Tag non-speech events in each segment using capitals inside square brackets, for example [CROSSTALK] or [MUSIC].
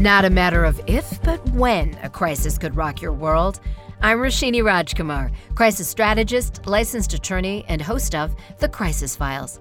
Not a matter of if, but when a crisis could rock your world. I'm Roshini Rajkumar, crisis strategist, licensed attorney, and host of The Crisis Files.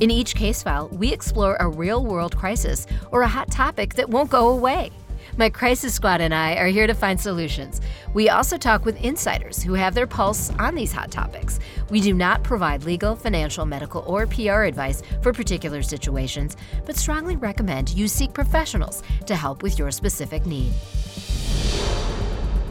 In each case file, we explore a real world crisis or a hot topic that won't go away. My crisis squad and I are here to find solutions. We also talk with insiders who have their pulse on these hot topics. We do not provide legal, financial, medical, or PR advice for particular situations, but strongly recommend you seek professionals to help with your specific need.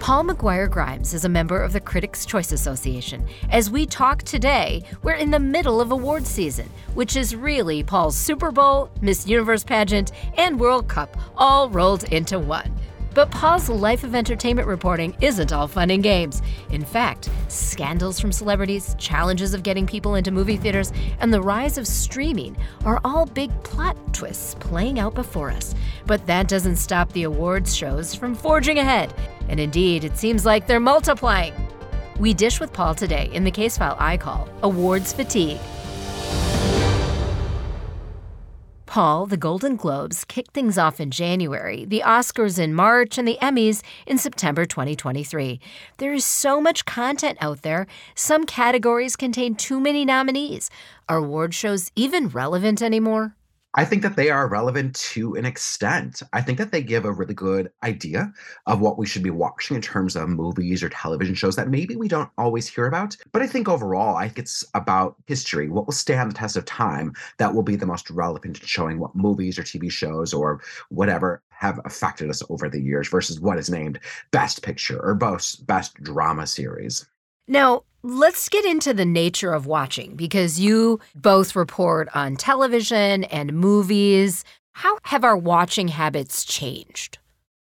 Paul McGuire Grimes is a member of the Critics' Choice Association. As we talk today, we're in the middle of awards season, which is really Paul's Super Bowl, Miss Universe pageant, and World Cup all rolled into one. But Paul's life of entertainment reporting isn't all fun and games. In fact, scandals from celebrities, challenges of getting people into movie theaters, and the rise of streaming are all big plot twists playing out before us. But that doesn't stop the awards shows from forging ahead. And indeed, it seems like they're multiplying. We dish with Paul today in the case file I call Awards Fatigue. Paul, the Golden Globes kicked things off in January, the Oscars in March, and the Emmys in September 2023. There is so much content out there, some categories contain too many nominees. Are award shows even relevant anymore? I think that they are relevant to an extent. I think that they give a really good idea of what we should be watching in terms of movies or television shows that maybe we don't always hear about. But I think overall, I think it's about history, what will stand the test of time that will be the most relevant in showing what movies or TV shows or whatever have affected us over the years versus what is named best picture or best best drama series. Now, let's get into the nature of watching because you both report on television and movies. How have our watching habits changed?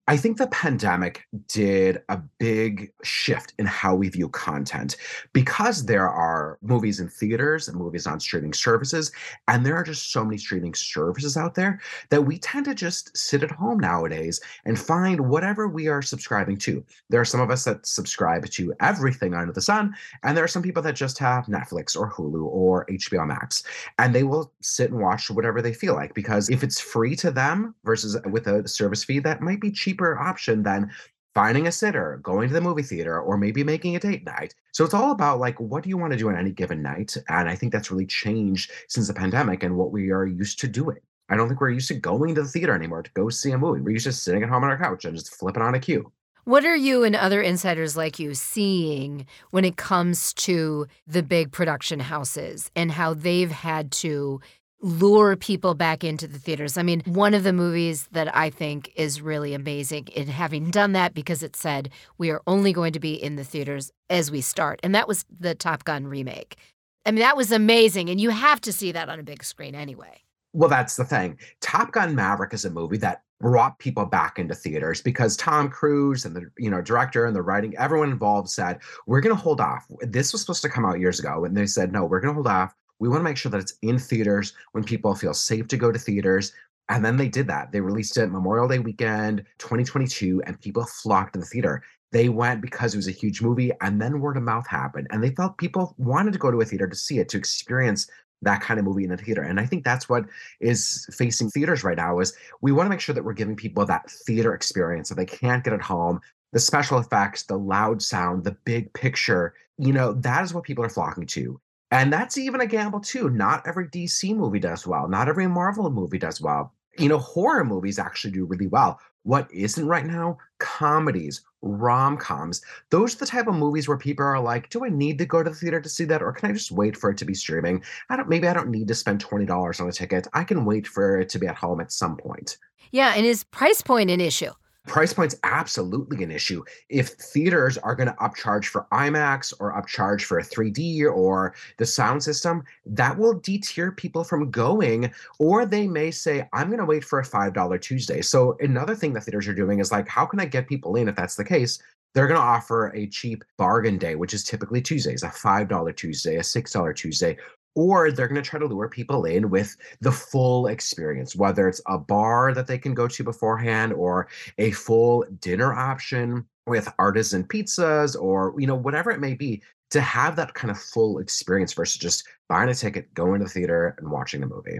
I think the pandemic did a big shift in how we view content because there are movies in theaters and movies on streaming services, and there are just so many streaming services out there that we tend to just sit at home nowadays and find whatever we are subscribing to. There are some of us that subscribe to everything under the sun, and there are some people that just have Netflix or Hulu or HBO Max, and they will sit and watch whatever they feel like because if it's free to them versus with a service fee, that might be cheaper cheaper option than finding a sitter, going to the movie theater, or maybe making a date night. So it's all about like, what do you want to do on any given night? And I think that's really changed since the pandemic and what we are used to doing. I don't think we're used to going to the theater anymore to go see a movie. We're used to sitting at home on our couch and just flipping on a queue. What are you and other insiders like you seeing when it comes to the big production houses and how they've had to lure people back into the theaters. I mean, one of the movies that I think is really amazing in having done that because it said we are only going to be in the theaters as we start. And that was the Top Gun remake. I mean, that was amazing. And you have to see that on a big screen anyway. Well, that's the thing. Top Gun Maverick is a movie that brought people back into theaters because Tom Cruise and the you know director and the writing, everyone involved said, "We're going to hold off." This was supposed to come out years ago, and they said, "No, we're going to hold off. We want to make sure that it's in theaters when people feel safe to go to theaters. And then they did that. They released it Memorial Day weekend 2022, and people flocked to the theater. They went because it was a huge movie, and then word of mouth happened. And they felt people wanted to go to a theater to see it, to experience that kind of movie in a theater. And I think that's what is facing theaters right now is we want to make sure that we're giving people that theater experience that they can't get at home. The special effects, the loud sound, the big picture, you know, that is what people are flocking to. And that's even a gamble too. Not every DC movie does well. Not every Marvel movie does well. You know, horror movies actually do really well. What isn't right now? Comedies, rom coms. Those are the type of movies where people are like, do I need to go to the theater to see that? Or can I just wait for it to be streaming? I don't, maybe I don't need to spend $20 on a ticket. I can wait for it to be at home at some point. Yeah. And is price point an issue? Price point's absolutely an issue. If theaters are going to upcharge for IMAX or upcharge for a 3D or the sound system, that will deter people from going. Or they may say, I'm going to wait for a $5 Tuesday. So, another thing that theaters are doing is like, how can I get people in if that's the case? They're going to offer a cheap bargain day, which is typically Tuesdays, a $5 Tuesday, a $6 Tuesday, or they're going to try to lure people in with the full experience, whether it's a bar that they can go to beforehand or a full dinner option with artisan pizzas or you know whatever it may be to have that kind of full experience versus just buying a ticket, going to the theater and watching the movie.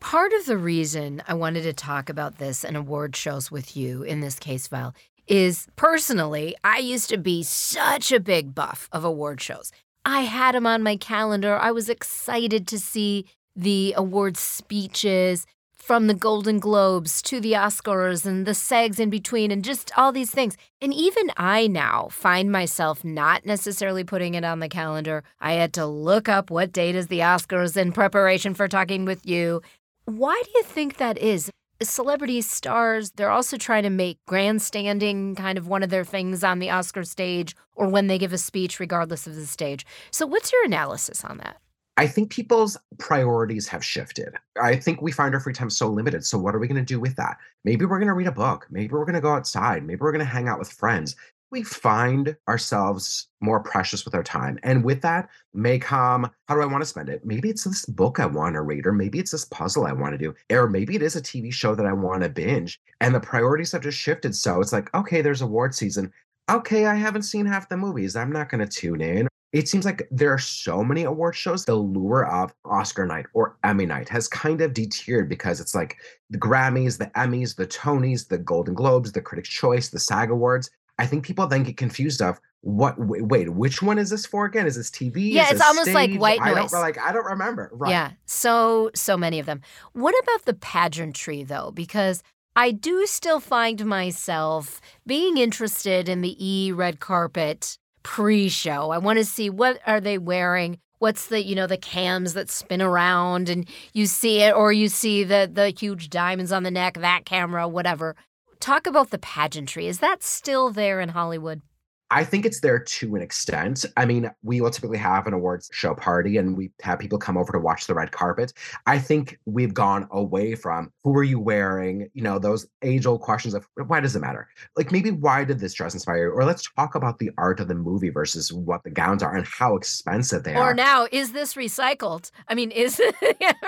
Part of the reason I wanted to talk about this and award shows with you in this case Val is personally, I used to be such a big buff of award shows. I had them on my calendar. I was excited to see the award speeches from the Golden Globes to the Oscars and the SAGs in between and just all these things. And even I now find myself not necessarily putting it on the calendar. I had to look up what date is the Oscars in preparation for talking with you. Why do you think that is? Celebrity stars, they're also trying to make grandstanding kind of one of their things on the Oscar stage or when they give a speech, regardless of the stage. So, what's your analysis on that? I think people's priorities have shifted. I think we find our free time so limited. So, what are we going to do with that? Maybe we're going to read a book. Maybe we're going to go outside. Maybe we're going to hang out with friends. We find ourselves more precious with our time. And with that may come how do I want to spend it? Maybe it's this book I want to read, or maybe it's this puzzle I want to do, or maybe it is a TV show that I want to binge. And the priorities have just shifted. So, it's like, okay, there's award season. Okay, I haven't seen half the movies. I'm not going to tune in it seems like there are so many award shows. The lure of Oscar night or Emmy night has kind of deterred because it's like the Grammys, the Emmys, the Tonys, the Golden Globes, the Critics' Choice, the SAG Awards. I think people then get confused of what. Wait, which one is this for again? Is this TV? Yeah, it's almost stage? like white noise. I don't, like I don't remember. Right. Yeah, so so many of them. What about the pageantry though? Because I do still find myself being interested in the E red carpet pre-show. I want to see what are they wearing? What's the, you know, the cams that spin around and you see it or you see the the huge diamonds on the neck, that camera, whatever. Talk about the pageantry. Is that still there in Hollywood? I think it's there to an extent. I mean, we will typically have an awards show party and we have people come over to watch the red carpet. I think we've gone away from who are you wearing? You know, those age old questions of why does it matter? Like maybe why did this dress inspire you? Or let's talk about the art of the movie versus what the gowns are and how expensive they or are. Or now, is this recycled? I mean, is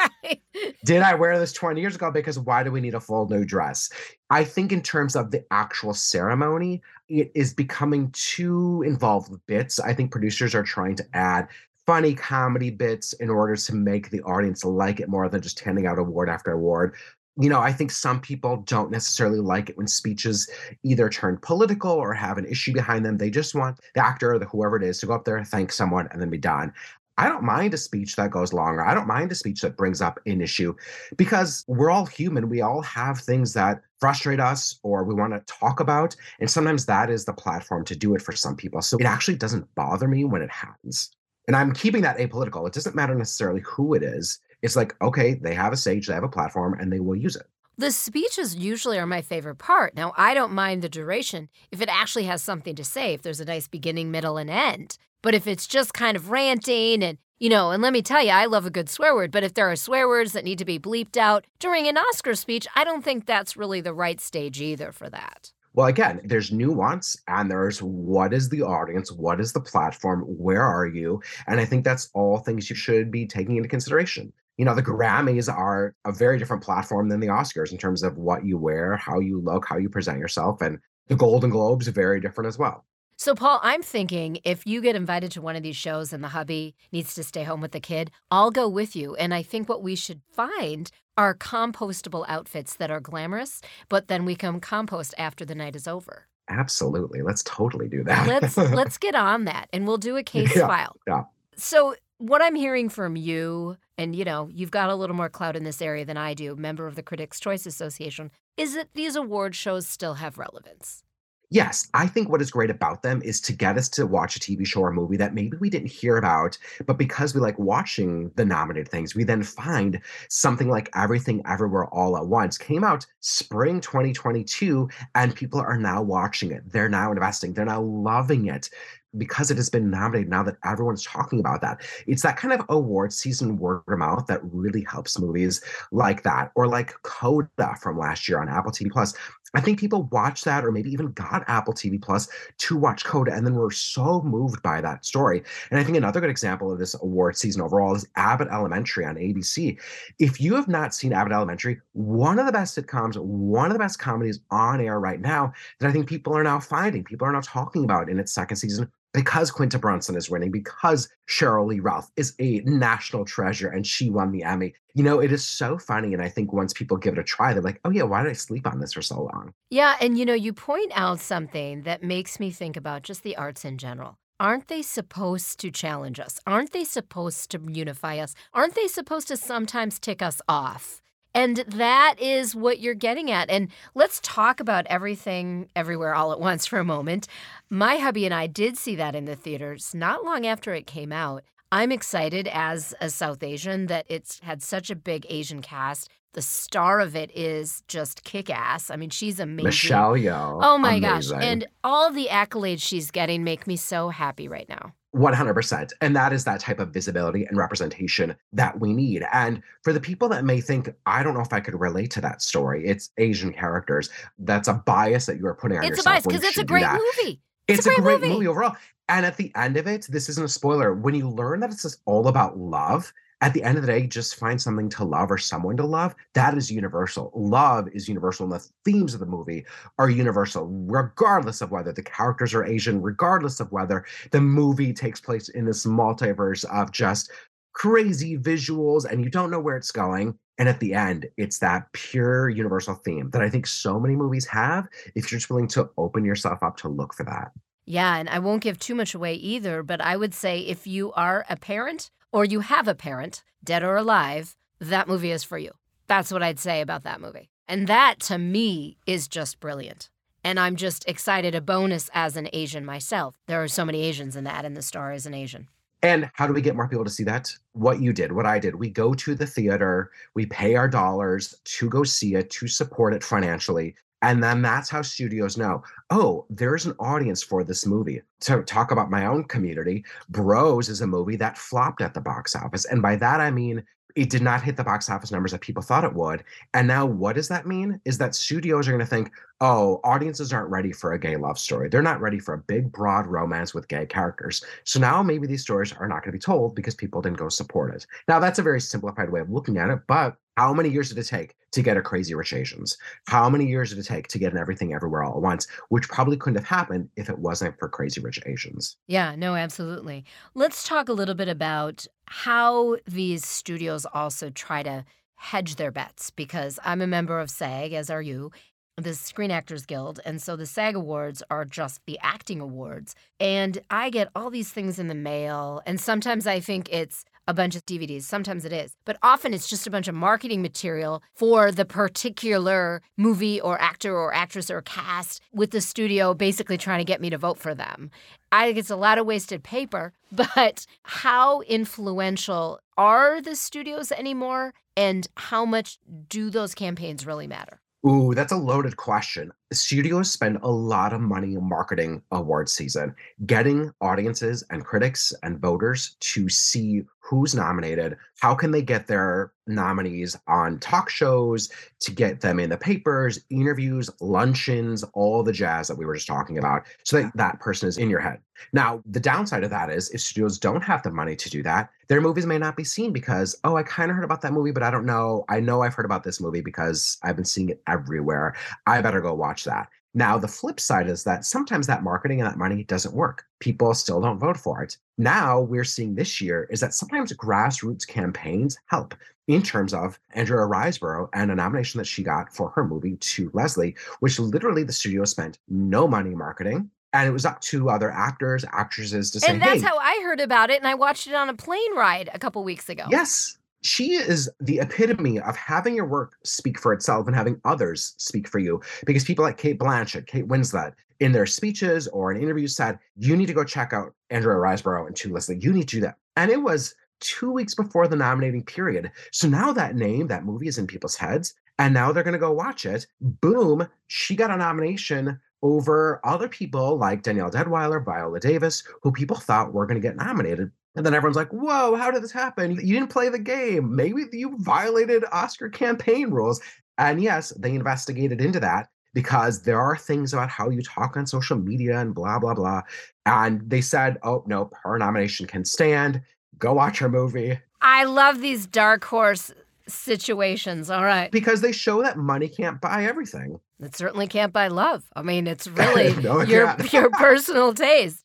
[LAUGHS] Did I wear this 20 years ago? Because why do we need a full new dress? I think in terms of the actual ceremony, it is becoming too involved with bits. I think producers are trying to add funny comedy bits in order to make the audience like it more than just handing out award after award. You know, I think some people don't necessarily like it when speeches either turn political or have an issue behind them. They just want the actor or the whoever it is to go up there, thank someone, and then be done. I don't mind a speech that goes longer. I don't mind a speech that brings up an issue because we're all human. We all have things that frustrate us or we want to talk about. And sometimes that is the platform to do it for some people. So it actually doesn't bother me when it happens. And I'm keeping that apolitical. It doesn't matter necessarily who it is. It's like, okay, they have a stage, they have a platform, and they will use it. The speeches usually are my favorite part. Now, I don't mind the duration if it actually has something to say, if there's a nice beginning, middle, and end. But if it's just kind of ranting and, you know, and let me tell you, I love a good swear word, but if there are swear words that need to be bleeped out during an Oscar speech, I don't think that's really the right stage either for that. Well, again, there's nuance and there's what is the audience? What is the platform? Where are you? And I think that's all things you should be taking into consideration. You know, the Grammys are a very different platform than the Oscars in terms of what you wear, how you look, how you present yourself. And the Golden Globes are very different as well. So, Paul, I'm thinking if you get invited to one of these shows and the hubby needs to stay home with the kid, I'll go with you. And I think what we should find are compostable outfits that are glamorous, but then we can compost after the night is over. Absolutely. Let's totally do that. let's let's [LAUGHS] get on that and we'll do a case yeah, file. Yeah. So what I'm hearing from you, and you know, you've got a little more clout in this area than I do, member of the Critics' Choice Association, is that these award shows still have relevance. Yes, I think what is great about them is to get us to watch a TV show or movie that maybe we didn't hear about, but because we like watching the nominated things, we then find something like Everything Everywhere All at Once came out spring 2022, and people are now watching it. They're now investing, they're now loving it because it has been nominated now that everyone's talking about that. It's that kind of award season word of mouth that really helps movies like that, or like Coda from last year on Apple TV Plus. I think people watched that or maybe even got Apple TV Plus to watch Coda and then were so moved by that story. And I think another good example of this award season overall is Abbott Elementary on ABC. If you have not seen Abbott Elementary, one of the best sitcoms, one of the best comedies on air right now that I think people are now finding, people are now talking about in its second season because Quinta Brunson is winning, because Sheryl Lee Ralph is a national treasure and she won the Emmy. You know, it is so funny. And I think once people give it a try, they're like, oh, yeah, why did I sleep on this for so long? Yeah. And, you know, you point out something that makes me think about just the arts in general. Aren't they supposed to challenge us? Aren't they supposed to unify us? Aren't they supposed to sometimes tick us off? And that is what you're getting at. And let's talk about everything everywhere all at once for a moment. My hubby and I did see that in the theaters not long after it came out. I'm excited as a South Asian that it's had such a big Asian cast. The star of it is just kick ass. I mean, she's amazing. Michelle Yeoh. Oh my amazing. gosh. And all the accolades she's getting make me so happy right now. 100%. And that is that type of visibility and representation that we need. And for the people that may think, I don't know if I could relate to that story, it's Asian characters. That's a bias that you are putting on it's yourself. It's a bias because it's a great movie. It's, it's a great, great movie. movie overall. And at the end of it, this isn't a spoiler. When you learn that it's just all about love, at the end of the day, just find something to love or someone to love. That is universal. Love is universal. And the themes of the movie are universal, regardless of whether the characters are Asian, regardless of whether the movie takes place in this multiverse of just crazy visuals and you don't know where it's going. And at the end, it's that pure universal theme that I think so many movies have if you're just willing to open yourself up to look for that. Yeah, and I won't give too much away either, but I would say if you are a parent or you have a parent, dead or alive, that movie is for you. That's what I'd say about that movie. And that to me is just brilliant. And I'm just excited a bonus as an Asian myself. There are so many Asians in that, and the star is an Asian. And how do we get more people to see that? What you did, what I did. We go to the theater, we pay our dollars to go see it, to support it financially. And then that's how studios know, oh, there's an audience for this movie. To talk about my own community, Bros is a movie that flopped at the box office. And by that, I mean, it did not hit the box office numbers that people thought it would. And now, what does that mean? Is that studios are going to think, oh, audiences aren't ready for a gay love story. They're not ready for a big, broad romance with gay characters. So now maybe these stories are not going to be told because people didn't go support it. Now, that's a very simplified way of looking at it, but how many years did it take to get a Crazy Rich Asians? How many years did it take to get an Everything Everywhere All at Once, which probably couldn't have happened if it wasn't for Crazy Rich Asians? Yeah, no, absolutely. Let's talk a little bit about how these studios also try to hedge their bets because I'm a member of SAG, as are you, the Screen Actors Guild. And so the SAG Awards are just the acting awards. And I get all these things in the mail. And sometimes I think it's a bunch of DVDs. Sometimes it is. But often it's just a bunch of marketing material for the particular movie or actor or actress or cast with the studio basically trying to get me to vote for them. I think it's a lot of wasted paper, [LAUGHS] but how influential are the studios anymore? And how much do those campaigns really matter? Ooh, that's a loaded question. Studios spend a lot of money marketing award season, getting audiences and critics and voters to see who's nominated, how can they get their nominees on talk shows to get them in the papers, interviews, luncheons, all the jazz that we were just talking about, so that that person is in your head. Now, the downside of that is if studios don't have the money to do that, their movies may not be seen because, oh, I kind of heard about that movie, but I don't know. I know I've heard about this movie because I've been seeing it everywhere. I better go watch that. Now, the flip side is that sometimes that marketing and that money doesn't work. People still don't vote for it. Now, we're seeing this year is that sometimes grassroots campaigns help in terms of Andrea Riseborough and a nomination that she got for her movie to Leslie, which literally the studio spent no money marketing. And it was up to other actors, actresses to say, And that's hey, how I heard about it. And I watched it on a plane ride a couple weeks ago. Yes, she is the epitome of having your work speak for itself and having others speak for you. Because people like Cate Blanchett, Kate Winslet, in their speeches or in interviews said, you need to go check out Andrea Riseborough and To Leslie. You need to do that. And it was two weeks before the nominating period. So now that name, that movie is in people's heads. And now they're going to go watch it. Boom, she got a nomination over other people like Danielle Deadwyler, Viola Davis, who people thought were going to get nominated. And then everyone's like, whoa, how did this happen? You didn't play the game. Maybe you violated Oscar campaign rules. And yes, they investigated into that because there are things about how you talk on social media and blah, blah, blah. And they said, oh, no, her nomination can stand. Go watch her movie. I love these dark horse situations. All right. Because they show that money can't buy everything. It certainly can't buy love. I mean, it's [LAUGHS] really No, it your your personal taste.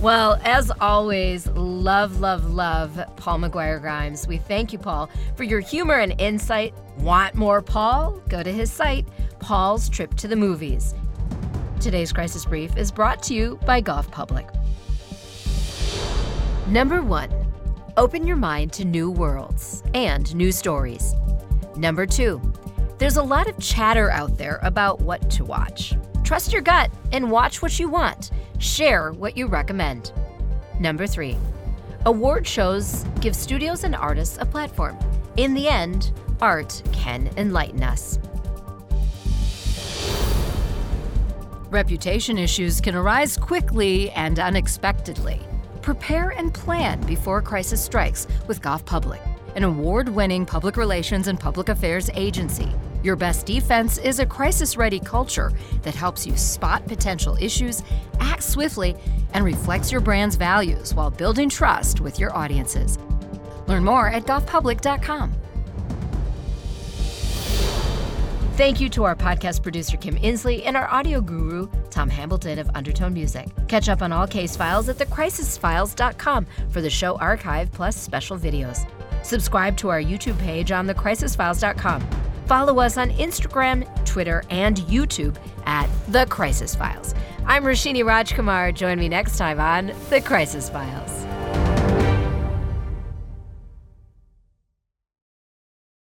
Well, as always, love, love, love Paul McGuire Grimes. We thank you, Paul, for your humor and insight. Want more Paul? Go to his site, Paul's Trip to the Movies. Today's Crisis Brief is brought to you by Golf Public. Number one, open your mind to new worlds and new stories. Number two, there's a lot of chatter out there about what to watch. Trust your gut and watch what you want. Share what you recommend. Number three, award shows give studios and artists a platform. In the end, art can enlighten us. Reputation issues can arise quickly and unexpectedly. Prepare and plan before a crisis strikes with Golf Public, an award winning public relations and public affairs agency. Your best defense is a crisis ready culture that helps you spot potential issues, act swiftly, and reflects your brand's values while building trust with your audiences. Learn more at golfpublic.com. Thank you to our podcast producer, Kim Inslee, and our audio guru, Tom Hamilton of Undertone Music. Catch up on all case files at thecrisisfiles.com for the show archive plus special videos. Subscribe to our YouTube page on thecrisisfiles.com. Follow us on Instagram, Twitter, and YouTube at The Crisis Files. I'm Roshini Rajkumar. Join me next time on The Crisis Files.